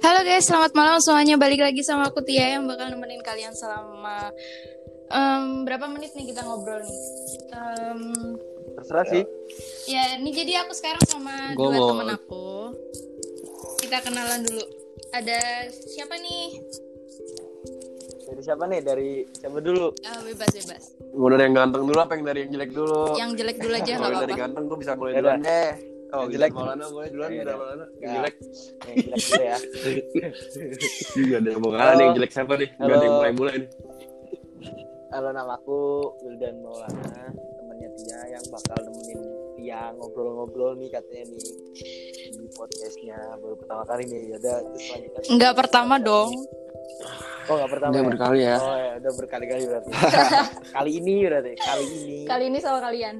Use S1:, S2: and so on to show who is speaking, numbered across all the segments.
S1: Halo guys, selamat malam semuanya. Balik lagi sama aku Tia yang bakal nemenin kalian selama em, berapa menit nih kita ngobrol nih. Em,
S2: Terserah sih.
S1: ya, ini jadi aku sekarang sama
S3: Gua
S1: dua temen aku. Kita kenalan dulu. Ada siapa nih?
S2: Dari siapa nih? Dari siapa dulu?
S1: Ah, bebas bebas.
S3: Mau dari yang ganteng dulu apa yang dari yang jelek dulu?
S1: Yang jelek dulu aja nggak
S3: Kalau dari
S1: apa-apa.
S3: ganteng gue bisa mulai
S2: Ya
S3: duluan deh. Oh,
S2: Yang
S3: jelek
S2: jelek.
S3: Maulana boleh duluan
S2: Ya
S3: udah
S2: udah.
S3: Maulana. Yang
S2: Ya.
S3: jelek.
S2: Yang jelek dulu ya.
S3: Juga ada mau kalah
S2: Halo.
S3: nih yang jelek siapa nih? Gak ada yang
S2: Halo.
S3: mulai mulai nih.
S2: Halo, namaku Wildan Maulana, temannya Tia yang bakal nemenin Tia ngobrol-ngobrol nih katanya nih di podcastnya baru pertama kali nih. Ya udah terus lanjutkan.
S1: Nggak pertama dong.
S2: Oh nggak pertama.
S3: Udah
S2: ya?
S3: berkali ya.
S2: Oh ya udah berkali-kali berarti. kali ini berarti. Kali ini.
S1: Kali ini sama kalian.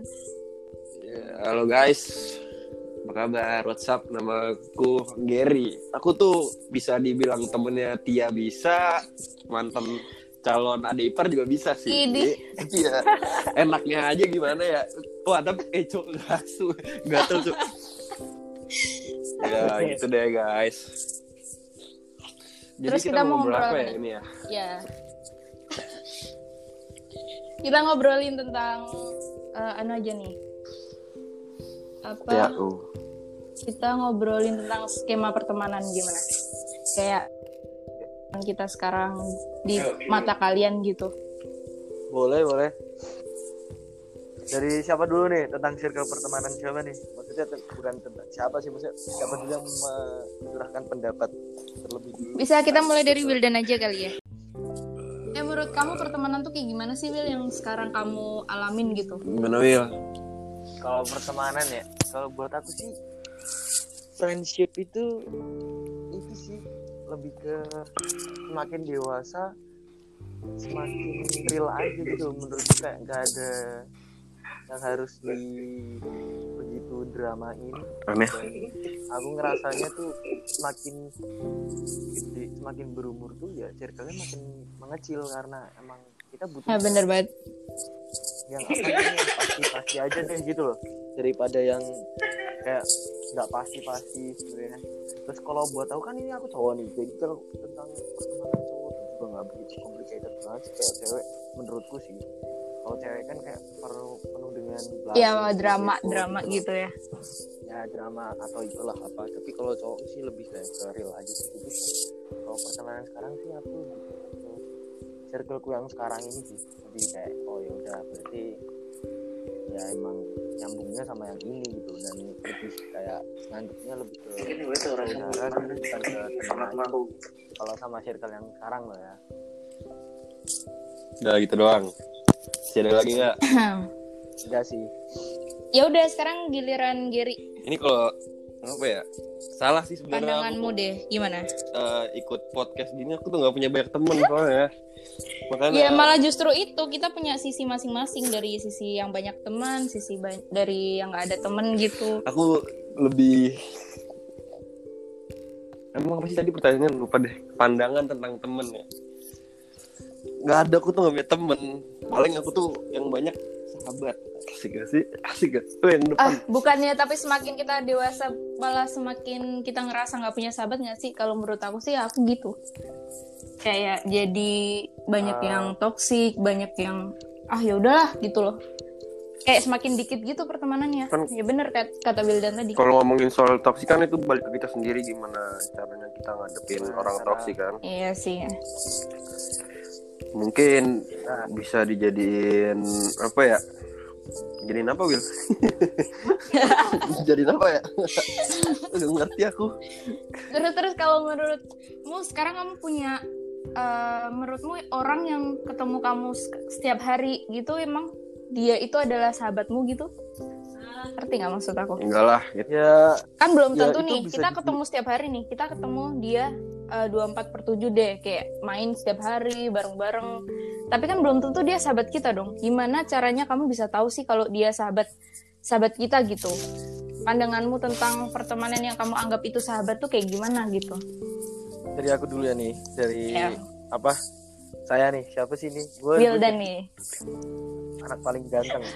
S3: Ya, Halo guys. Kabar? What's up? Nama aku Gary. Aku tuh bisa dibilang temennya Tia bisa, mantan calon adik ipar juga bisa sih.
S1: Idih.
S3: Iya. Enaknya aja gimana ya? Wah, tapi eh cuk, gasu. Gatel cuk. Ya, gitu deh guys. Jadi
S1: Terus kita mau
S3: ngobrol apa ya ini ya?
S1: Ya. Kita ngobrolin tentang eh, anu aja nih. Apa?
S3: Ya, uh.
S1: Kita ngobrolin tentang skema pertemanan gimana? Kayak yang kita sekarang di mata kalian gitu.
S2: Boleh, boleh. Dari siapa dulu nih tentang circle pertemanan siapa nih? Maksudnya bukan tentang siapa sih maksudnya siapa dulu yang mencurahkan pendapat terlebih dulu?
S1: Bisa kita mulai dari Wildan aja kali ya. Ya menurut kamu pertemanan tuh kayak gimana sih Wil yang sekarang kamu alamin gitu?
S3: Gimana Wil?
S2: Kalau pertemanan ya, kalau buat aku sih friendship itu itu sih lebih ke semakin dewasa semakin real aja gitu menurutku kayak nggak ada yang harus di begitu dramain
S3: Aneh.
S2: Aku ngerasanya tuh semakin gede semakin berumur tuh ya circle-nya makin mengecil karena emang kita butuh
S1: Ya bener banget.
S2: Yang apa namanya pasti-pasti aja deh gitu loh. Daripada yang kayak nggak pasti-pasti sebenarnya. Terus kalau buat aku kan ini aku cowok nih jadi kalau tentang pertemanan cowok tuh juga nggak begitu complicated banget sih kayak cewek menurutku sih. Kalau cewek kan kayak perlu penuh dengan blushing,
S1: Ya drama
S2: kepo,
S1: drama
S2: gitu.
S1: gitu ya.
S2: ya drama atau itulah apa. Tapi kalau cowok sih lebih kayak ke real aja sih. Gitu kalau pertemanan sekarang sih aku circleku yang sekarang ini sih lebih kayak oh ya udah berarti ya emang nyambungnya sama yang ini gitu dan lebih kayak nganggapnya lebih ke saudara sih bukan ke teman kalau sama circle yang sekarang loh ya
S3: Udah gitu doang. Masih ada lagi nggak?
S2: enggak sih
S1: ya udah sekarang giliran Giri.
S3: Ini kalau apa ya? Salah sih sebenarnya aku
S1: Pandanganmu deh gimana?
S3: eh, ikut podcast gini aku tuh nggak punya banyak temen soalnya. Makanya
S1: Ya malah justru itu kita punya sisi masing-masing dari sisi yang banyak teman, sisi ba- dari yang nggak ada temen gitu.
S3: aku lebih Emang apa sih tadi pertanyaannya? Lupa deh. Pandangan tentang temen ya. Nggak ada aku tuh nggak punya temen. Paling aku tuh yang banyak sahabat. Asik gak sih? Asik gak tuh yang depan.
S1: Ah bukannya tapi semakin kita dewasa malah semakin kita ngerasa nggak punya sahabat nggak sih? Kalau menurut aku sih aku gitu. Kayak jadi banyak
S2: Ah.
S1: yang toksik, banyak yang ah ya udahlah gitu loh. Kayak semakin dikit gitu pertemanannya.
S3: Kan-
S1: ya bener kat- kata Wildan tadi.
S3: kalau ngomongin soal toksik kan itu balik ke kita sendiri gimana caranya kita ngadepin
S2: Nah,
S3: orang toksik kan
S1: Iya sih.
S3: mungkin
S2: Nah.
S3: bisa dijadiin apa ya jadiin apa Will jadiin apa ya Nggak ngerti aku
S1: Terus terus kalau menurutmu sekarang kamu punya eh, menurutmu orang yang ketemu kamu se- setiap hari gitu emang dia itu adalah sahabatmu gitu? Ngerti nggak maksud aku?
S3: enggak lah gitu.
S2: ya
S1: Kan belum
S2: Ya,
S1: tentu nih. Kita
S2: di-
S1: ketemu setiap hari nih. Kita ketemu dia eh, 24 per 7 deh kayak main setiap hari bareng-bareng. Tapi kan belum tentu dia sahabat kita dong. Gimana caranya kamu bisa tahu sih kalau dia sahabat sahabat kita gitu? Pandanganmu tentang pertemanan yang kamu anggap itu sahabat tuh kayak gimana gitu?
S2: Dari aku dulu ya nih dari
S1: Ya.
S2: apa saya nih siapa sih nih gue
S1: Wildan nih.
S2: anak paling ganteng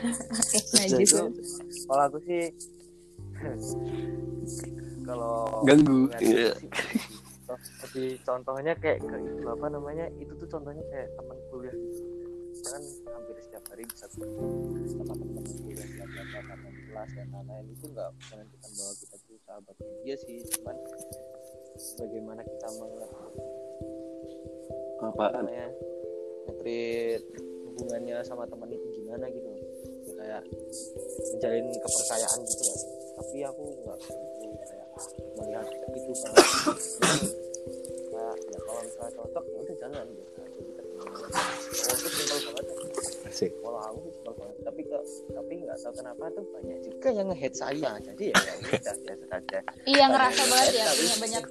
S1: Nah,
S2: Jadi
S1: gitu.
S2: itu kalau aku sih kalau
S3: Ganggu.
S2: ngeliat
S3: Iya.
S2: lebih contohnya kayak ke itu apa namanya itu tuh contohnya kayak teman kuliah kita kan hampir setiap hari bisa ketemu sama teman-teman kuliah bla bla bla teman kelas dan lain-lain itu nggak menentukan bahwa kita sahabatnya dia sih cuman bagaimana kita mengerti apa namanya nge-treat hubungannya sama teman itu gimana gitu. Ya, kayak menjalin kepercayaan gitu ya tapi aku nggak kayak melihat itu banget kayak ya kalau misalnya cocok ya udah jalan gitu. Jadi ketemu kalau itu simpel banget
S3: Asik.
S2: kalau aku sih banget tapi ke tapi nggak tahu kenapa tuh banyak juga yang nge-hate saya jadi ya ya udah biasa saja
S1: Iya ngerasa banget ya punya banyak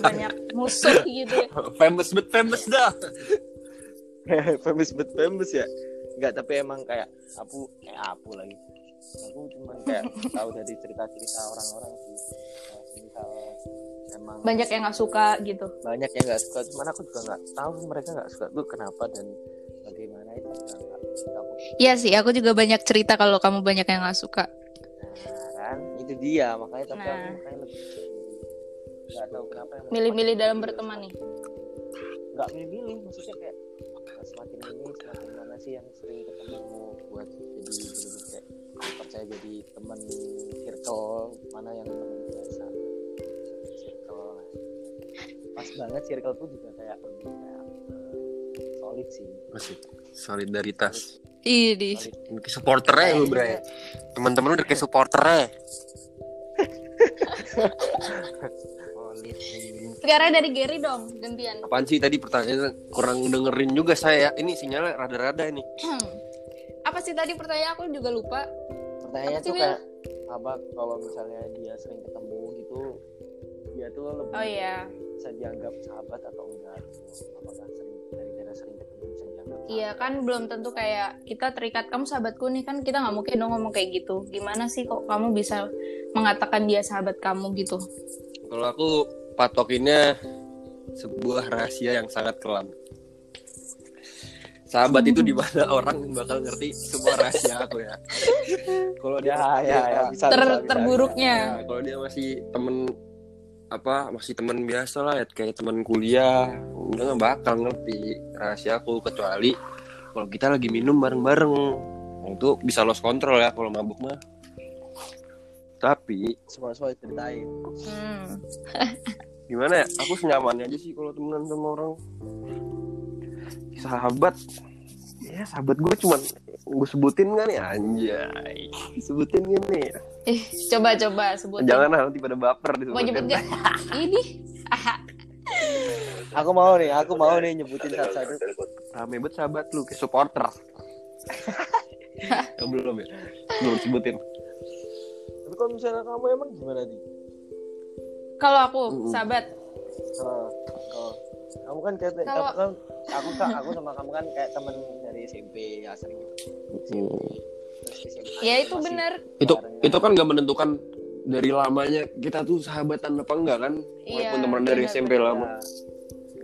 S1: banyak musuh gitu. ya.
S3: famous but famous dah.
S2: famous but famous ya nggak tapi emang kayak aku kayak aku lagi aku cuman kayak tahu dari cerita-cerita orang-orang sih misal emang
S1: Banyak yang nggak suka gitu.
S2: banyak yang nggak suka cuman aku juga nggak tahu mereka nggak suka tuh kenapa dan nggak aku
S1: Iya sih, aku juga banyak cerita kalau kamu banyak yang nggak suka.
S2: nah, kan itu dia makanya tapi aku
S1: Nah.
S2: makanya lebih nggak tahu kenapa yang
S1: Milih-milih dalam berteman nih.
S2: nggak milih-milih maksudnya kayak nah, semakin ini semakin mana sih yang sering ketemu buat jadi bener-bener kayak percaya jadi teman circle mana yang teman biasa circle pas banget circle tuh juga kayak kayak solid sih
S3: Asik. Solidaritas.
S1: Ini.
S2: solid
S3: Supporternya lu bre. Teman-teman udah kayak supporternya.
S1: Sekarang dari Gary dong, gantian.
S3: Apaan sih tadi pertanyaannya kurang dengerin juga saya. Ini sinyalnya rada-rada ini.
S1: Apa sih tadi pertanyaan aku juga lupa.
S2: pertanyaannya tuh kayak apa kalau misalnya dia sering ketemu gitu dia tuh lebih
S1: Oh iya.
S2: bisa dianggap sahabat atau enggak gitu. apakah
S1: Iya kan belum tentu kayak kita terikat kamu sahabatku nih kan kita nggak mungkin dong ngomong kayak gitu. Gimana sih kok kamu bisa mengatakan dia sahabat kamu gitu?
S3: Kalau aku patokinnya sebuah rahasia yang sangat kelam. Sahabat itu di mana orang bakal ngerti semua rahasia aku ya. Kalau dia
S2: ya ya ya bisa
S1: Ter-
S2: bisa,
S1: terburuknya.
S3: Ya, kalau dia masih temen apa masih temen biasa lah ya kayak temen kuliah. Dia nggak bakal ngerti rahasia aku kecuali kalau kita lagi minum bareng-bareng. Nah, itu bisa lost control ya kalau mabuk mah. Tapi
S2: bisa. semua semua ceritain.
S1: Hmm.
S3: gimana ya? Aku senyamannya aja sih kalau temenan sama orang. Sahabat. Ya sahabat gue cuman gue sebutin kan ya? Anjay. Sebutin gini
S1: Eh coba coba sebutin.
S3: jangan lah, nanti pada baper
S1: Mau nyebut gak? Ini.
S2: aku mau nih aku mau nih nyebutin satu-satu
S3: rame banget sahabat lu kayak supporter yang belum ya belum sebutin
S2: tapi kalau misalnya kamu emang gimana di
S1: Kalau aku
S3: Mm-mm.
S1: sahabat,
S2: oh, oh. kamu kan kayak
S1: Kalau-
S2: kamu kan aku aku sama kamu kan kayak temen dari SMP ya sering gitu SMA
S1: ya itu bener.
S3: itu itu kan nggak menentukan dari lamanya kita tuh sahabatan apa enggak kan walaupun
S1: Iya,
S3: teman dari
S1: benar,
S3: SMP
S1: benar.
S3: lama
S2: ya,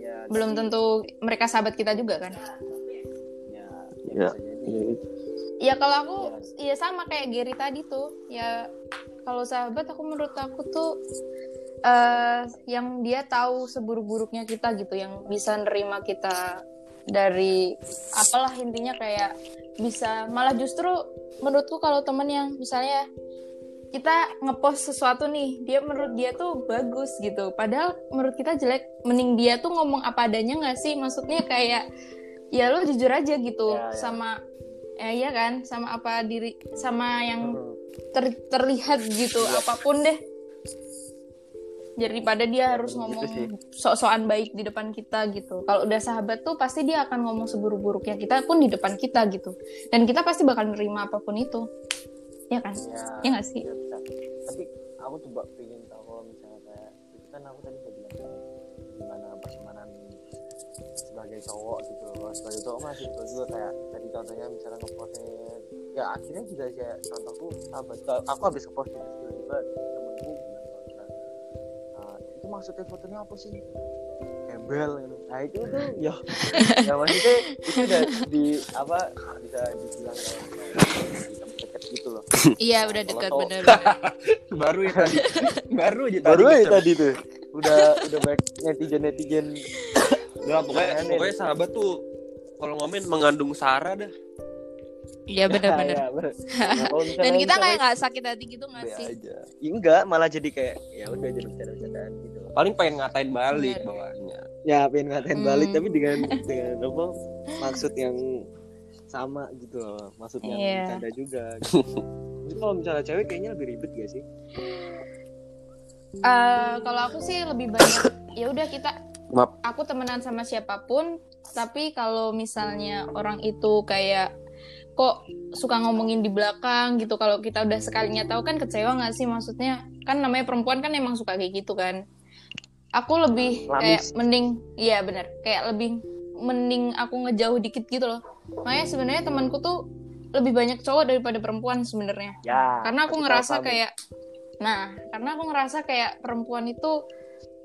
S2: ya,
S1: Belum tentu mereka sahabat kita juga kan?
S2: ya,
S3: Ya.
S2: ya,
S1: Ya kalau aku, ya sama kayak Gary tadi tuh. Ya kalau sahabat aku menurut aku tuh eh yang dia tahu seburuk-buruknya kita gitu, yang bisa nerima kita dari apalah intinya kayak bisa malah justru menurutku kalau temen yang misalnya kita ngepost sesuatu nih dia menurut dia tuh bagus gitu. Padahal menurut kita jelek mending dia tuh ngomong apa adanya nggak sih? Maksudnya kayak ya lo jujur aja gitu
S2: Ya, ya.
S1: sama ya iya kan? Sama apa diri sama yang
S2: Hmm.
S1: ter- terlihat gitu apa pun deh daripada dia harus
S2: bener
S1: ngomong sok-sokan baik di depan kita gitu. Kalau udah sahabat tuh pasti dia akan ngomong seburuk-buruknya kita pun di depan kita gitu. Dan kita pasti bakal nerima apa pun itu. Ya kan?
S2: Ya,
S1: ya nggak sih?
S2: ya bisa tapi aku coba pengen tahu kalau misalnya kayak itu kan aku tadi udah bilang kayak gimana pertemanan sebagai cowok gitu loh. Sebagai cowok masih itu juga kayak tadi contohnya misalnya ngepostnya ya akhirnya juga saya contohku sahabat. Aku habis ngepost tiba-tiba temenku itu maksudnya fotonya apa sih? Gembel gitu. nah itu tuh. ya ya maksudnya itu udah di apa bisa dibilang deket gitu loh.
S1: Iya udah dekat
S2: Kalau
S1: bener
S3: baru ya tadi. Baru aja
S2: baru
S3: tadi
S2: ya
S3: kita-
S2: tadi tuh. Udah udah banyak netizen netizen
S3: Nggak, pokoknya
S2: Aneh.
S3: pokoknya sahabat tuh kalau ngomongin mengandung sara dah
S1: iya bener bener
S2: ya, bener. Nah,
S1: dan kita kayak nggak sakit hati gitu nggak sih
S3: aja
S2: Ya, enggak malah jadi kayak ya udah jadi bercanda-bercandaan gitu
S3: paling pengen ngatain balik
S1: Bener.
S3: bawaannya
S2: ya pengen ngatain
S1: Hmm.
S2: balik tapi dengan dengan apa maksud yang sama gitu loh maksud yang
S1: Iya.
S2: bercanda juga gitu. Jadi kalau misalnya cewek kayaknya lebih ribet gak sih
S1: Eh, kalau aku sih lebih banyak ya udah kita
S3: Maaf.
S1: aku temenan sama siapa pun tapi kalau misalnya orang itu kayak kok suka ngomongin di belakang gitu kalau kita udah sekalinya tahu kan kecewa nggak sih? Maksudnya kan namanya perempuan kan emang suka kayak gitu kan. Aku lebih kayak
S2: Lamis.
S1: mending iya benar kayak lebih mending aku ngejauh dikit gitu loh. Makanya sebenarnya temanku tuh lebih banyak cowok daripada perempuan sebenarnya.
S2: Ya
S1: karena aku ngerasa kayak nah karena aku ngerasa kayak perempuan itu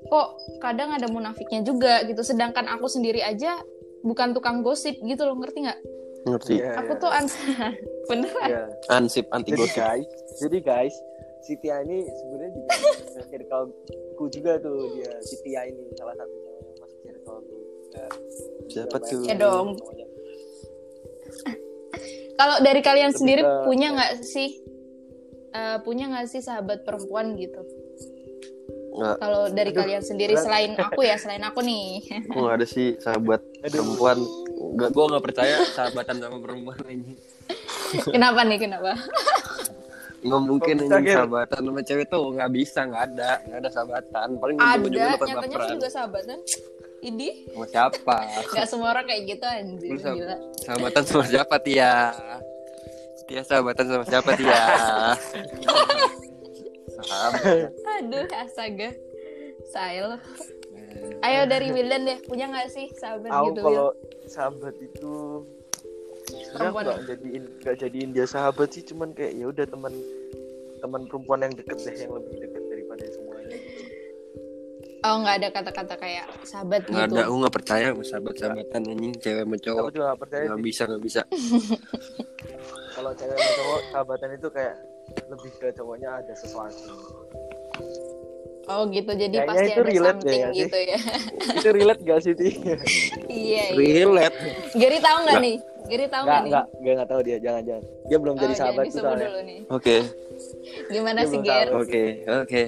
S1: kok kadang ada munafiknya juga gitu. Sedangkan aku sendiri aja bukan tukang gosip gitu loh ngerti nggak
S3: ngerti
S2: Iya,
S1: aku
S2: iya.
S1: tuh an beneran
S2: Iya.
S3: ansip anti
S2: jadi guys jadi guys Sitia ini sebenarnya juga circle ku juga tuh dia Sitia ini salah satunya yang masuk circle ku juga
S3: siapa tuh
S1: Ya dong. kalau dari kalian
S2: Lebih
S1: sendiri
S2: ke-
S1: punya nggak sih eh, punya nggak sih sahabat perempuan gitu
S3: Nggak.
S1: kalau dari
S2: Aduh,
S1: kalian sendiri
S2: berat.
S1: selain aku ya selain aku nih
S3: Gue gak ada sih sahabat
S2: Aduh.
S3: perempuan Gak, gue gak percaya sahabatan sama perempuan ini
S1: kenapa nih kenapa
S3: Nggak mungkin ini sahabatan sama cewek tuh nggak bisa, nggak ada, nggak ada sahabatan. Paling
S1: ada nyatanya
S3: baperan.
S1: juga sahabatan ini
S3: Sama siapa?
S1: nggak semua orang kayak gitu anjir
S3: Lu sah-
S1: gila
S3: Sahabatan sama siapa Tia? Tia sahabatan sama siapa Tia? Sahabat.
S1: Aduh, astaga. Sail. Ayo dari Wildan deh, punya nggak sih sahabat
S2: Aku
S1: gitu?
S2: kalau sahabat itu sebenarnya nggak jadiin nggak jadiin dia sahabat sih cuman kayak ya udah teman teman perempuan yang deket deh yang lebih deket daripada semuanya gitu
S1: Oh, nggak ada kata-kata kayak sahabat
S3: Nggak
S1: gitu.
S3: ada, aku nggak percaya sama sahabat-sahabatan anjing cewek sama cowok.
S2: aku juga nggak percaya
S3: Nggak
S2: sih
S3: bisa, nggak bisa.
S2: kalau cewek sama cowok sahabatan itu kayak lebih ke cowoknya ada sesuatu
S1: Oh, gitu. Jadi
S2: Kayaknya
S1: pasti
S2: itu
S1: ada
S2: relate deh,
S1: something
S2: ya sih?
S1: gitu ya.
S2: itu relate gak sih Ti?
S1: iya, iya.
S3: Relate.
S1: Gary tahu nggak nih? Gary tahu
S2: nggak
S1: nggak nih?
S2: nggak nggak nggak tahu dia jangan jangan dia belum
S1: Oh,
S2: jadi sahabat tuh soalnya.
S3: Oke,
S1: Gimana
S2: Dia
S1: sih,
S2: tahu.
S3: oke, oke.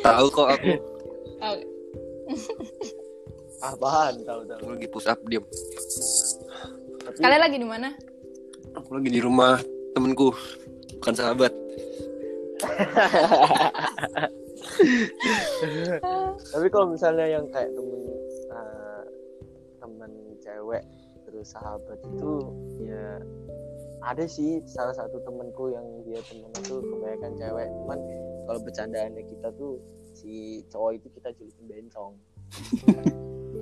S3: Tahu kok aku.
S1: Oh,
S2: ah bahan tahu tahu
S3: Aku lagi push up diam.
S2: tapi
S1: kalian lagi di mana?
S3: Aku lagi di rumah temenku, bukan sahabat.
S2: tapi kalau misalnya yang kayak temen eh, temen cewek terus sahabat itu ya ada sih salah satu temenku yang dia temen itu kebanyakan cewek. Cuman kalau bercandaannya kita tuh si cowok itu kita julukin bencong.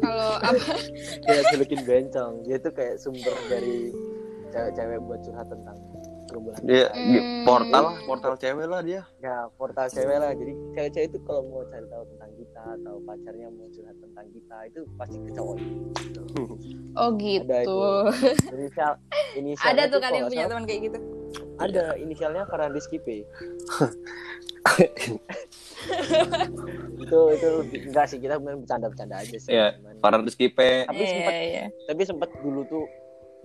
S1: Kalau apa?
S2: dia julukin bencong. Dia tuh kayak sumber dari cewek-cewek buat curhat tentang gerombolan
S3: Dia di
S1: Hmm.
S3: portal, portal cewek lah dia.
S2: ya portal cewek lah jadi cewek-cewek itu kalau mau cari tahu tentang kita atau pacarnya mau curhat tentang kita itu pasti ke cowok itu
S1: Oh,
S2: Ada
S1: gitu.
S2: itu. inisial inisialnya
S1: Ada tuh
S2: kalau
S1: kalian punya teman kayak gitu.
S2: ada inisialnya Farandis Kipe itu itu enggak sih kita main bercanda-bercanda aja sih
S3: Iya, Para Rizkipe.
S2: tapi sempat
S1: Iya, iya.
S2: tapi sempat dulu tuh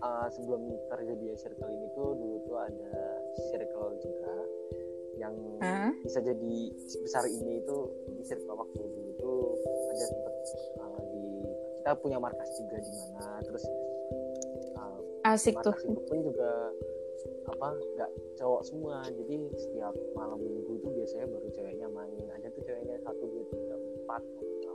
S2: uh, sebelum terjadi circle ini tuh dulu tuh ada circle juga yang
S1: Hah?
S2: bisa jadi sebesar ini itu di circle waktu dulu tuh ada sempat uh, di kita punya markas juga di mana terus uh,
S1: Asik tuh.
S2: itu pun juga apa nggak cowok semua jadi setiap malam minggu tuh biasanya baru ceweknya main ada tuh ceweknya satu dua tiga empat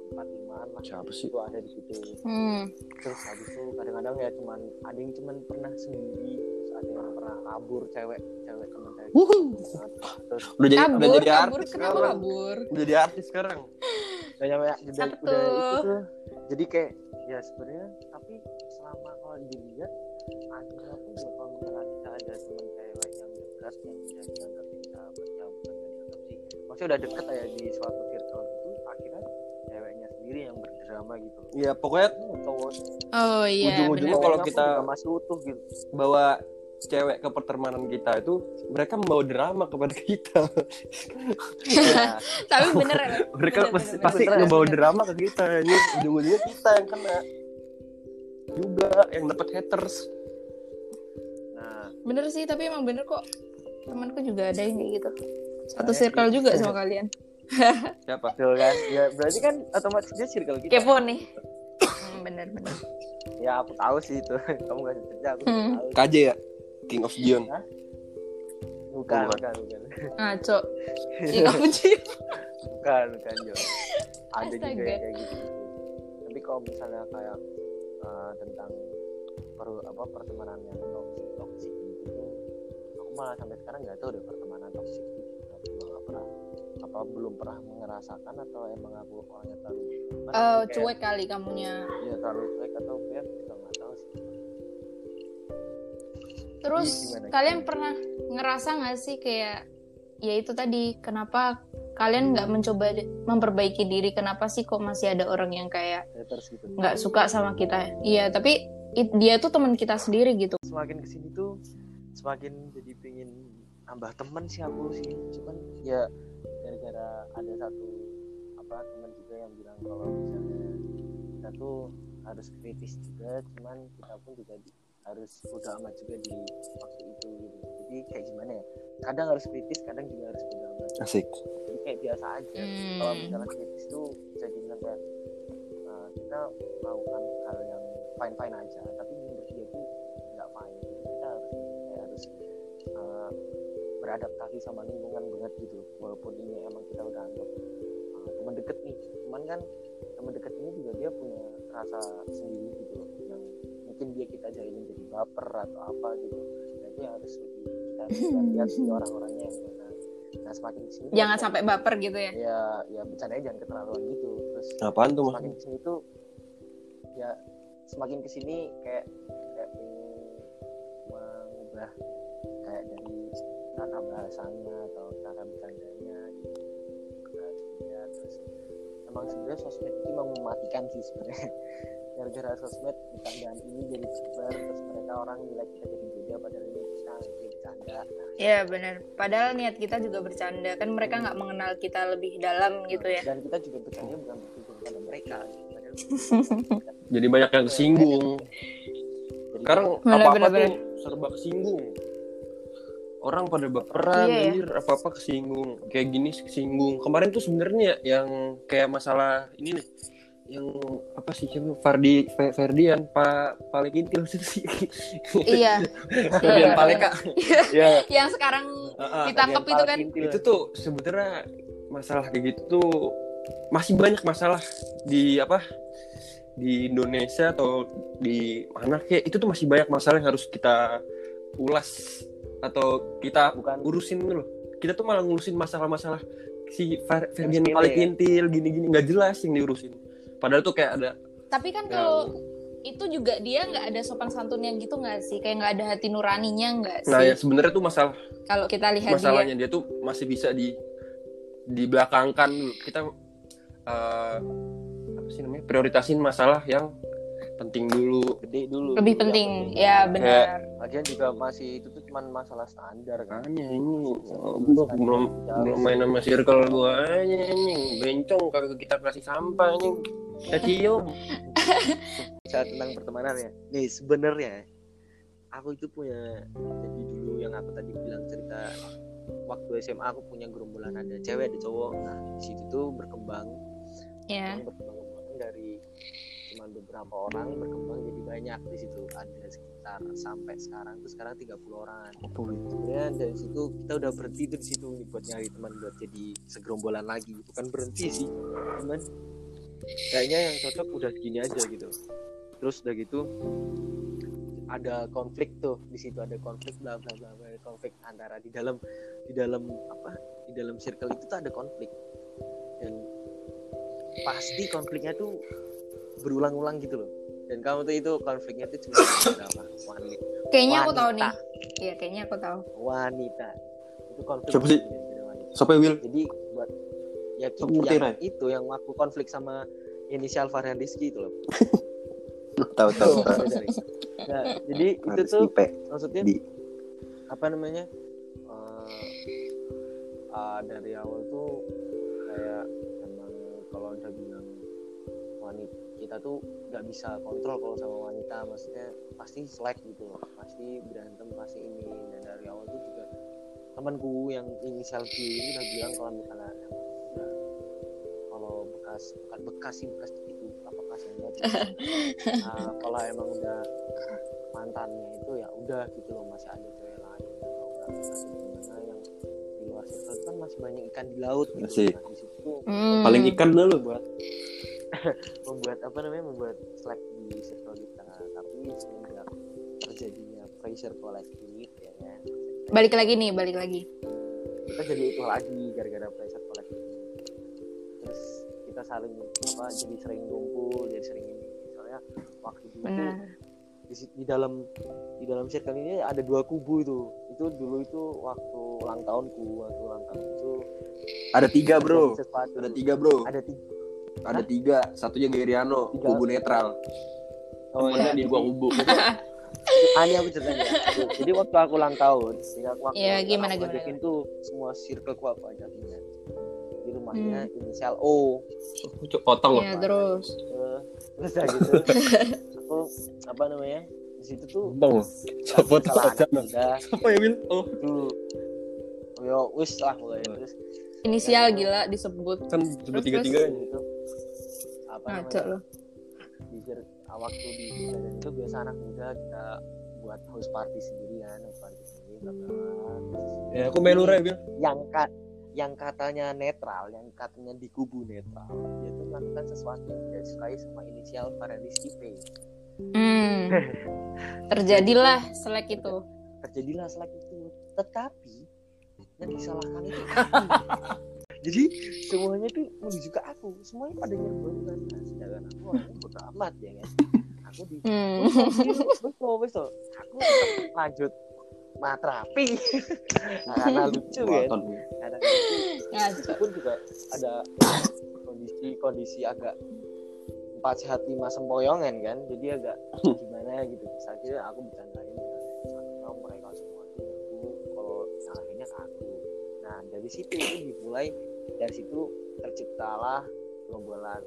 S2: empat limaan lah
S3: Siapa sih?
S2: itu ada di situ
S1: Hmm.
S2: terus habis itu kadang-kadang ya cuman ada yang cuman pernah sendiri terus ada yang pernah kabur cewek cewek teman saya terus
S3: Udah jadi
S1: kabur,
S3: udah jadi
S1: kabur,
S3: artis
S1: kenapa
S3: sekarang.
S1: kabur?
S3: Udah jadi artis sekarang.
S2: udah nyampe udah, udah itu
S1: tuh?
S2: jadi kayak ya sebenarnya tapi selama kalau dilihat ada apa ya kalau misalnya kita ada teman cewek yang dekat yang bisa dianggap jadi sahabat ya bukan dianggap sih maksudnya udah deket ya di suatu sendiri yang berdrama gitu.
S3: Ya pokoknya
S2: cowok.
S1: Oh iya,
S3: Ujung-ujungnya kalau kita-
S2: masih utuh gitu.
S3: bawa cewek ke pertemanan kita itu mereka membawa drama kepada kita.
S2: Ya,
S1: Tapi bener.
S3: Mereka
S1: Bener,
S3: pasti,
S1: bener,
S3: pasti
S2: bener.
S3: ngebawa drama ke kita. Ini ujung-ujungnya kita yang kena. Juga yang dapat haters.
S2: Nah.
S1: Bener sih, tapi emang bener kok. Temanku juga ada yang kayak gitu. Satu
S2: Soalnya
S1: circle
S2: itu-
S1: juga sama kalian.
S3: Siapa?
S2: Betul kan? Ya berarti kan otomatis dia circle kita.
S1: Kepo nih. Hmm, bener bener.
S2: ya aku tahu sih itu. Kamu gak kerja aku
S1: Hmm.
S2: tahu
S3: KJ ya? King of Zion
S2: bukan
S3: Bukan.
S2: bukan bukan.
S1: Ngaco. Ih, kamu sih.
S2: bukan bukan Jo. Ada juga yang kayak gitu. Tapi kalau misalnya kayak uh, tentang per, apa pertemanan yang toksik toksik gitu aku malah sampai sekarang nggak tahu deh pertemanan toksik itu nggak pernah apa belum pernah merasakan atau emang aku orangnya terlalu kayak-
S1: cuek kali kamunya.
S2: ya terlalu cuek atau kayak juga nggak tahu sih.
S1: Terus
S2: Gimana,
S1: kalian pernah ngerasa nggak sih kayak ya itu tadi kenapa kalian nggak mencoba memperbaiki diri? Kenapa sih kok masih ada orang yang kayak
S2: gitu?
S1: nggak suka sama kita? Iya tapi it- dia tuh teman kita sendiri gitu.
S2: Semakin ke sini tuh semakin jadi pingin nambah temen sih aku sih. Cuman ya gara-gara ada satu apa teman juga yang bilang kalau misalnya kita tuh harus kritis juga cuman kita pun juga di- harus udah amat juga di waktu itu gitu. Jadi kayak gimana ya? Kadang harus kritis kadang juga harus udah amat.
S3: Asik.
S2: Jadi kayak biasa aja.
S1: Hmm.
S2: kalau misalnya kritis tuh bisa dibilang kayak uh, kita melakukan hal yang fine fine aja tapi menurut dia tuh beradaptasi sama lingkungan banget gitu. Walaupun ini emang kita udah anggap uh, teman deket nih. Cuman kan teman deket ini juga dia punya rasa sendiri gitu loh. Yang mungkin dia kita jahilin jadi baper atau apa gitu. Nah itu yang harus lebih kita harus lihat sih orang-orangnya. Yang mana nah semakin ke
S1: sini
S2: jangan
S1: sampai baper gitu ya?
S2: Ya ya bercandanya jangan keterlaluan gitu. Terus
S3: apaan tuh
S2: semakin
S3: ke
S2: sini tuh ya semakin ke sini kayak kayak mengubah bahasanya atau cara bercandanya gitu. Nah, ya terus emang sebenarnya sosmed itu emang mematikan sih sebenarnya. Gara-gara sosmed bercandaan ini jadi sebar terus mereka orang nilai kita jadi beda padahal ini kita hanya bercanda.
S1: Iya benar. Padahal niat kita juga bercanda. Kan mereka nggak mengenal kita lebih dalam gitu ya.
S2: dan kita juga bercanda bukan bertujuan pada mereka.
S3: Jadi banyak yang kesinggung
S2: Jadi
S3: sekarang
S1: Bener,
S3: apa apa
S1: bener, bener.
S3: tuh serba kesinggung orang pada baperan
S1: Iya, ya.
S3: anjir apa apa kesinggung kayak gini kesinggung. Kemarin tuh sebenarnya yang kayak masalah ini nih yang apa sih siapa? Fardi Fe- Ferdian Pak Palekintil sih.
S1: Iya.
S3: Ferdian Paleka. Ya
S1: Yang sekarang ditangkap itu kan.
S3: itu tuh sebenarnya masalah kayak gitu tuh masih banyak masalah di apa di Indonesia atau di mana kayak itu tuh masih banyak masalah yang harus kita ulas atau kita
S2: bukan
S3: urusin dulu kita tuh malah ngurusin masalah-masalah si Ferdian
S2: sepele
S3: paling
S2: ya?
S3: intil gini-gini nggak jelas yang diurusin padahal tuh kayak ada
S1: Tapi kan kalau itu juga dia nggak ada sopan santunnya gitu nggak sih? Kayak nggak ada hati nuraninya nggak sih?
S3: nah ya sebenarnya tuh masalah
S1: Kalau kita lihat dia.
S3: masalahnya dia tuh masih bisa di dibelakangkan dulu kita eh, apa sih namanya prioritasin masalah yang penting dulu.
S2: Gede dulu.
S1: Lebih penting. Ya benar.
S2: lagian juga masih itu tuh cuman masalah standar kan.
S3: Makanya ini gua belum belum main sama circle gua. Aja ini bencong kagak kita kasih sampah ini. Kita cium.
S2: Bicara tentang pertemanan ya? Nih sebenarnya aku itu punya jadi dulu yang aku tadi bilang cerita waktu SMA aku punya gerombolan ada cewek ada cowok. Nah di situ tuh berkembang.
S1: Ya.
S2: berkembang berkembang dari cuma beberapa orang berkembang jadi banyak di situ. Ada sekitar sampai sekarang tuh sekarang 30 orang. Sebenarnya dari situ kita udah berhenti tuh di situ nih buat nyari teman buat jadi segerombolan lagi. Bukan berhenti sih cuman kayaknya yang cocok udah gini aja gitu. Terus udah gitu ada konflik tuh di situ ada konflik bla bla bla bla, ada konflik antara di dalam di dalam apa di dalam circle itu tuh ada konflik. Dan pasti konfliknya tuh berulang-ulang gitu loh. Dan kamu tuh itu konfliknya tuh cuma berapa wanita.
S1: Kayaknya aku tahu nih. Iya, kayaknya aku tahu.
S2: wanita. Itu konflik
S3: Siapa sih? siapa Will?
S2: Jadi buat ya
S3: ngerti,
S2: yang itu yang aku konflik sama inisial Farhan Rizky itu loh.
S3: Tahu tahu
S2: nah jadi itu tuh maksudnya
S3: Di-
S2: apa namanya? Ah, dari awal tuh kayak emang kalau udah bilang kita tuh nggak bisa kontrol kalau sama wanita maksudnya pasti selek gitu loh pasti berantem pasti ini dan dari awal tuh juga temanku yang inisial G ini udah bilang kalau misalnya udah kalau bekas bukan bekas sih bekas itu apa bekas yang buat Nah, kalau emang udah mantannya itu ya udah gitu loh masih ada cewek lain atau enggak masih gimana yang di luar itu kan masih banyak ikan di laut gitu
S3: Asik.
S2: nah di situ
S1: Hmm.
S3: paling ikan dah lu
S2: membuat apa namanya membuat slack di circle kita tapi semenjak terjadinya pressure kolektif ya kan?
S1: Balik lagi nih, balik lagi.
S2: kita jadi itu lagi gara-gara pressure kolektif terus kita saling apa jadi sering ngumpul jadi sering ini. Soalnya waktu dulu
S1: Benar.
S2: di, di dalam di dalam circle ini ada dua kubu itu. Itu dulu itu waktu ulang tahunku waktu ulang tahun itu
S3: ada tiga bro. Ada tiga bro.
S2: Ada tiga
S3: ada tiga. Satunya Geriano
S2: Tiga.
S3: kubu netral.
S2: Oh
S3: temennya
S2: ya
S3: di dua kubu.
S2: Ah, ini aku ceritanya jadi waktu aku ulang tahun jadi aku
S1: Iya,
S2: tahun,
S1: gimana,
S2: aku
S1: gimana?
S2: tuh semua circle ku apa ajakinnya di rumahnya
S1: Hmm.
S2: inisial O.
S3: Cuk, potong loh.
S1: Ya, terus.
S2: Eh, terus udah gitu. Aku apa namanya di situ tuh
S3: loh. Siapa tuh aja siapa ya Wil? Oh.
S2: Tuh. Yo wis lah pokoknya terus
S1: Inisial gila disebut.
S3: kan sebut
S1: Terus,
S3: tiga tiganya
S2: itu apa
S1: Ngaco
S2: namanya
S1: loh.
S2: di ah, waktu di kejadian itu biasa anak muda kita buat house party sendiri kan house party sendiri bla bla bla.
S3: ya aku melu Wil
S2: yang kat yang katanya netral yang katanya di kubu netral dia tuh melakukan sesuatu yang tidak disukai sama inisial Paradis IP
S1: Hmm. Terjadilah selek itu.
S2: terjadilah selek itu tetapi yang disalahkan itu. jadi semuanya tuh menuju ke aku. Semuanya pada nyerbu kan. Nah, sedangkan aku orangnya bodo amat ya kan. Aku di wes toh, wes toh. aku lanjut matrapi. Nah, karena lucu. Kan
S1: Ngaco.
S2: pun juga ada kondisi kondisi agak empat sehat lima sempoyongan kan. Jadi agak gimana gitu. Terus akhirnya aku bercandain sama mereka semua. Tuh aku kalau nyalahinnya ke aku. Nah dari situ itu dimulai dari situ terciptalah gerombolan.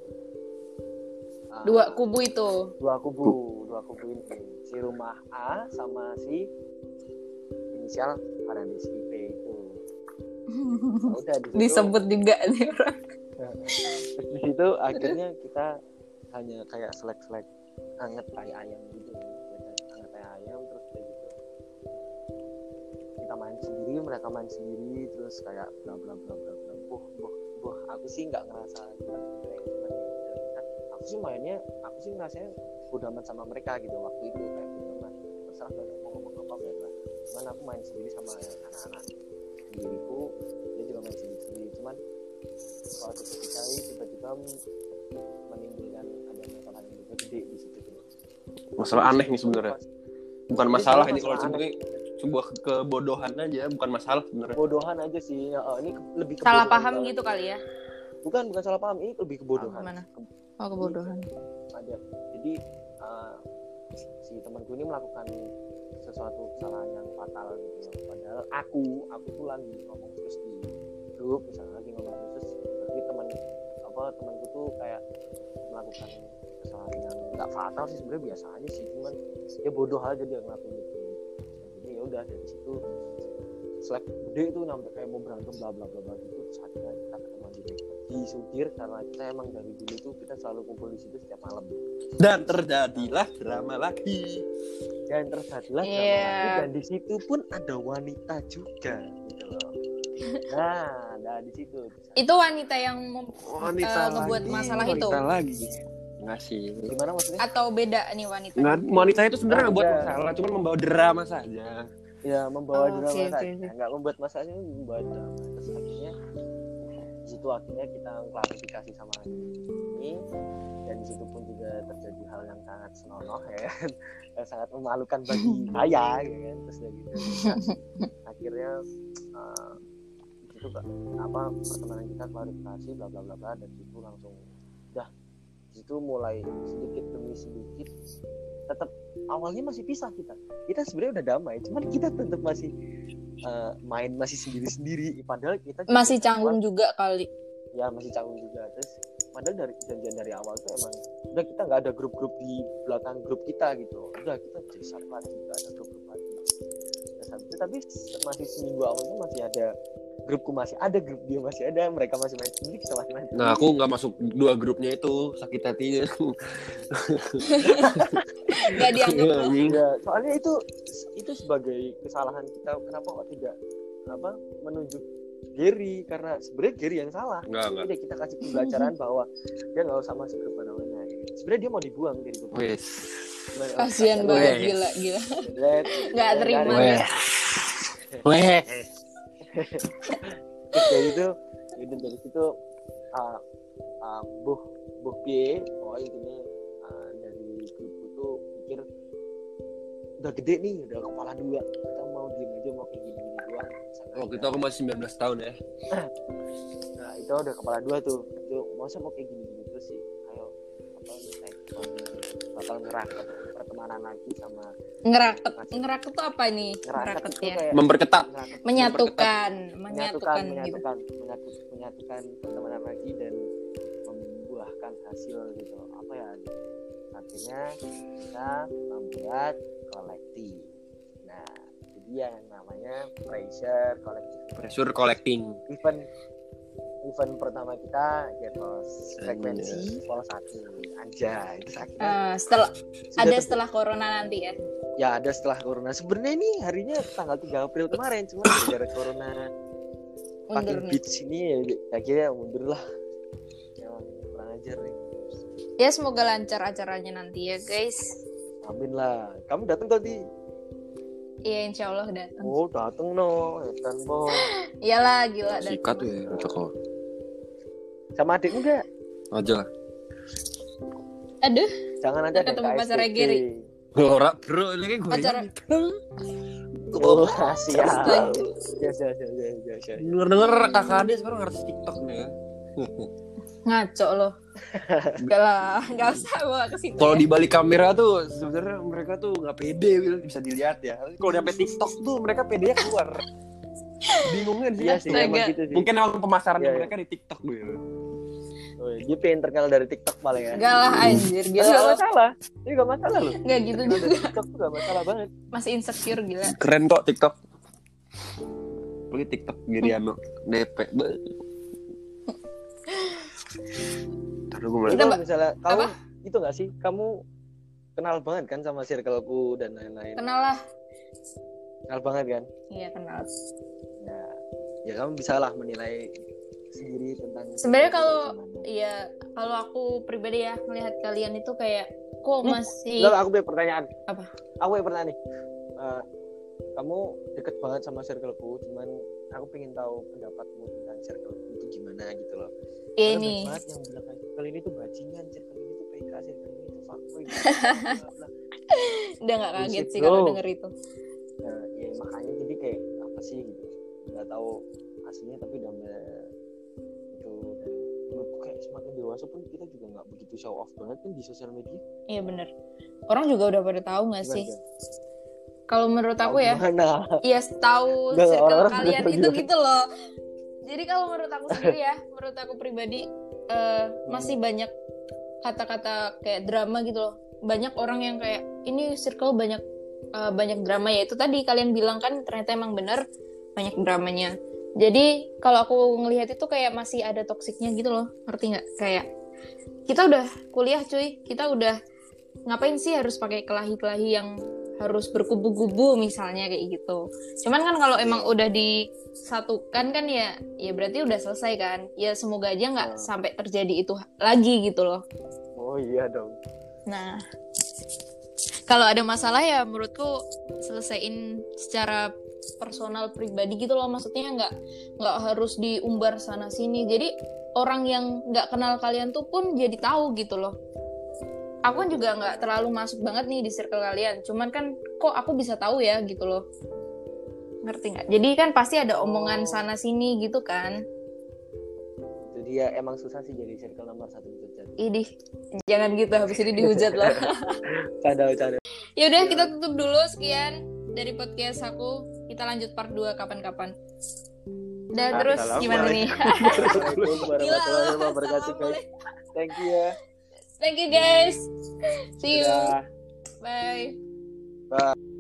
S2: Ah,
S1: Dua kubu itu.
S2: dua kubu dua kubu ini. Si rumah A sama si inisial Paradis IP itu. Ya udah di situ-
S1: Disebut juga nih orang.
S2: Di situ akhirnya kita hanya kayak selek-selek anget kayak ayam gitu. Anget kayak ayam terus kayak gitu. Kita main sendiri mereka main sendiri terus kayak bla bla bla bla buh buh buh aku sih nggak ngerasa cuman udah, kita aku sih mainnya aku sih ngerasanya bodo amat sama mereka gitu waktu itu kayak bodo amat terserah mereka mau ngomong apa bla cuman aku main sendiri sama anak-anak. Sendiriku dia juga main sendiri sendiri cuman suatu ketika tiba-tiba menimbulkan ada masalah yang lebih gede di situ.
S3: Masalah aneh nih sebenarnya. Bukan masalah
S2: sebenarnya
S3: ini kalau
S2: masalah
S3: sebenarnya sebuah kebodohan aja bukan masalah sebenarnya
S2: Bodohan aja sih. Ya, eh, ini ke- lebih
S1: Salah
S2: kebodohan
S1: paham
S2: banget.
S1: gitu kali ya.
S2: Bukan bukan salah paham, ini lebih
S1: Oh,
S2: kebodohan.
S1: gimana? Oh, kebodohan.
S2: ada jadi eh, si temanku ini melakukan sesuatu kesalahan yang fatal gitu padahal aku aku tuh lagi ngomong terus di grup misalnya lagi ngomong terus tapi teman apa temanku tuh kayak melakukan kesalahan yang nggak fatal sih sebenarnya biasa aja sih cuman dia bodoh aja dia ngelakuin itu ya udah dari situ selek gede itu sampai kayak mau berantem bla bla bla bla gitu. Terus akhirnya kita ketemu di di Sudir karena kita emang dari dulu tuh kita selalu kumpul di situ setiap malam.
S3: Dan terjadilah drama lagi.
S2: Dan terjadilah drama
S1: Iya.
S2: lagi dan di situ pun ada wanita juga gitu loh. Nah nah di situ.
S1: Itu wanita yang mem-
S3: wanita
S1: Eh, ngebuat
S3: lagi,
S1: masalah
S3: wanita
S1: itu.
S3: lagi nggak sih.
S2: Gimana maksudnya?
S1: Atau beda nih wanita?
S3: nggak wanita itu sebenarnya nggak buat masalah cuma membawa drama saja.
S2: Ya membawa
S1: Oh,
S2: drama
S1: oke,
S2: saja. nggak membuat masalahnya membawa drama. Terus akhirnya di situ akhirnya kita klarifikasi sama ini. Dan di situ pun juga terjadi hal yang sangat senonoh ya kan. Sangat memalukan bagi saya ya kan. Terus udah gitu. Akhirnya eh, di situ Kak, apa pertemanan kita klarifikasi bla bla bla bla dan di situ langsung udah itu mulai sedikit demi sedikit tetap awalnya masih pisah kita. Kita sebenarnya udah damai cuman kita tetap masih eh, main masih sendiri sendiri padahal kita
S1: Masih canggung juga kali.
S2: ya masih canggung juga. Terus padahal dari janjian dari awal tuh emang udah kita nggak ada grup-grup di belakang grup kita gitu. Udah kita jadi satu lagi nggak ada grup-grup habis itu, tapi masih seminggu awalnya masih ada grupku masih ada grup dia masih ada mereka masih main sendiri kita masih main
S3: Nah, aku nggak masuk dua grupnya itu sakit hatinya.
S1: Gak dianggap.
S2: ya soalnya itu itu sebagai kesalahan kita kenapa kok tidak apa menunjuk Gary karena sebenarnya Gary yang salah
S3: enggak.
S2: udah kita kasih pembelajaran bahwa dia nggak usah masuk ke namanya sebenarnya dia mau dibuang dari grup
S3: Wes.
S2: Oh,
S1: Kasian
S2: kasihan
S1: banget gila gila.
S2: banget.
S1: Nggak terima.
S3: Wes. Wes.
S2: terus dari itu itu dari situ uh, uh, buh buh pie oh intinya uh, dari grup itu pikir udah gede nih udah kepala dua kita mau diem aja mau kayak gini gini doang aja.
S3: itu aku masih 19 tahun ya.
S2: nah itu udah kepala dua tuh itu masa mau kayak gini gini terus sih bakal ngeraket pertemanan lagi sama
S1: Ngeraket. Ngeraket tuh apa nih?
S2: ngeraket
S1: Ngeraket
S2: itu
S1: ya.
S2: kayak
S3: Memperketat.
S2: ngeraket
S1: Menyatukan,
S2: menyatukan
S1: menyatukan gitu.
S2: menyatukan menyatu, menyatukan pertemanan lagi dan membuahkan hasil gitu apa ya akhirnya kita membuat kolektif nah itu dia yang namanya pressure kolektif
S3: Pressure collecting.
S2: event event pertama kita Getos frekuensi vol satu. Anjay itu akhirnya
S1: Eh, setelah
S2: sudah
S1: ada setelah corona nanti ya.
S2: ya ada setelah corona. Sebenarnya ini harinya tanggal 3 April kemarin cuma gara-gara corona. Pakai beats ini ya akhirnya mundur lah. Emang kurang ajar nih.
S1: Ya semoga lancar acaranya nanti ya guys.
S2: amin lah. Kamu datang tadi?
S1: Iya insya Allah datang.
S2: oh datang no. Dan bo.
S1: Iyalah gila datang.
S3: Sikat tuh ya, Coko.
S2: Sama adik enggak
S3: Aja lah.
S1: Aduh,
S2: jangan aja ada
S1: Ketemu pacarnya
S2: KSTP.
S1: Gary.
S3: Ora, bro, ini kan gue.
S1: Pacar-
S2: oh siap
S1: Astaga.
S2: ya ya ya ya ya ya
S3: Denger-denger kakak dia sekarang artis TikTok nih ya.
S1: ngaco loh. Enggak lah, enggak usah bawa ke situ.
S3: Kalau
S1: ya.
S3: di balik kamera tuh sebenarnya mereka tuh nggak pede Will. bisa dilihat ya. Kalau nyampe TikTok tuh mereka pedenya keluar. Bingungnya
S2: iya sih emang gitu sih
S3: Mungkin emang pemasaran
S2: Iya, iya.
S3: mereka di TikTok Will.
S2: oh, dia pengen terkenal dari TikTok paling ya
S1: Enggak lah anjir, gila.
S2: nggak
S1: loh.
S2: masalah ini gak masalah loh
S1: Enggak gitu
S2: Terkenal
S1: juga.
S2: dari TikTok tuh gak masalah banget
S1: Masih insecure gila.
S3: Keren kok TikTok. Apalagi TikTok Giriano DP. Taruh gue
S1: Kita
S2: Kalau
S1: ba-
S2: misalnya kamu
S1: apa?
S2: itu gak sih kamu kenal banget kan sama circleku dan lain-lain
S1: Kenal lah.
S2: Kenal banget kan
S1: Iya kenal.
S2: ya ya kamu bisa lah menilai sendiri tentang
S1: Sebenarnya kalau-. Iya, kalau aku pribadi ya melihat kalian itu kayak kok
S2: Hmm,
S1: masih
S2: Enggak, aku punya pertanyaan
S1: Apa?
S2: aku punya pertanyaan nih Eh, kamu deket banget sama circleku cuman aku pengen tahu pendapatmu tentang circleku itu gimana gitu loh
S1: ya
S2: Karena
S1: ini.
S2: banyak yang bilang circle ini tuh bajingan circle ini tuh PK circle ini tuh fuckboy.
S1: Udah nggak kaget sih kalau denger itu.
S2: Makanya jadi kayak apa sih gitu nggak tahu aslinya tapi udah me- itu dan menurutku kayak semakin dewasa pun kita juga nggak begitu show off banget kan di sosial media
S1: Iya bener. Orang juga udah pada tahu nggak sih? Kalau menurut aku ya,
S2: gimana
S1: Iya tahu circle kalian itu gitu loh. Jadi kalau menurut aku sendiri ya, menurut aku pribadi eh, masih banyak kata-kata kayak drama gitu loh. Banyak orang yang kayak ini circle banyak eh, banyak drama ya itu tadi kalian bilang kan ternyata emang bener banyak dramanya. Jadi kalau aku ngelihat itu kayak masih ada toksiknya gitu loh, ngerti nggak? Kayak kita udah kuliah cuy, kita udah ngapain sih harus pakai kelahi-kelahi yang harus berkubu-kubu misalnya kayak gitu. Cuman kan kalau emang udah disatukan kan ya ya berarti udah selesai kan. Ya semoga aja nggak
S2: Hmm.
S1: sampai terjadi itu lagi gitu loh.
S2: oh iya dong
S1: Nah, kalau ada masalah ya menurutku selesaiin secara personal pribadi gitu loh. Maksudnya nggak nggak harus diumbar sana sini. Jadi orang yang nggak kenal kalian tuh pun jadi tahu gitu loh. Aku kan juga nggak terlalu masuk banget nih di circle kalian. Cuman kan kok aku bisa tahu ya gitu loh. Ngerti nggak? Jadi kan pasti ada omongan sana sini gitu kan.
S2: Dia emang susah sih jadi circle nomor satu di Jogja
S1: Idih, jangan gitu habis ini dihujat loh.
S2: canda canda
S1: ya udah kita tutup dulu sekian dari podcast aku. Kita lanjut part 2 kapan-kapan. Dan
S3: Nah,
S1: terus gimana nih?
S2: Assalamualaikum warahmatullahi
S1: Gila,
S2: thank you ya
S1: Thank you guys. See you. Bye.
S2: Bye.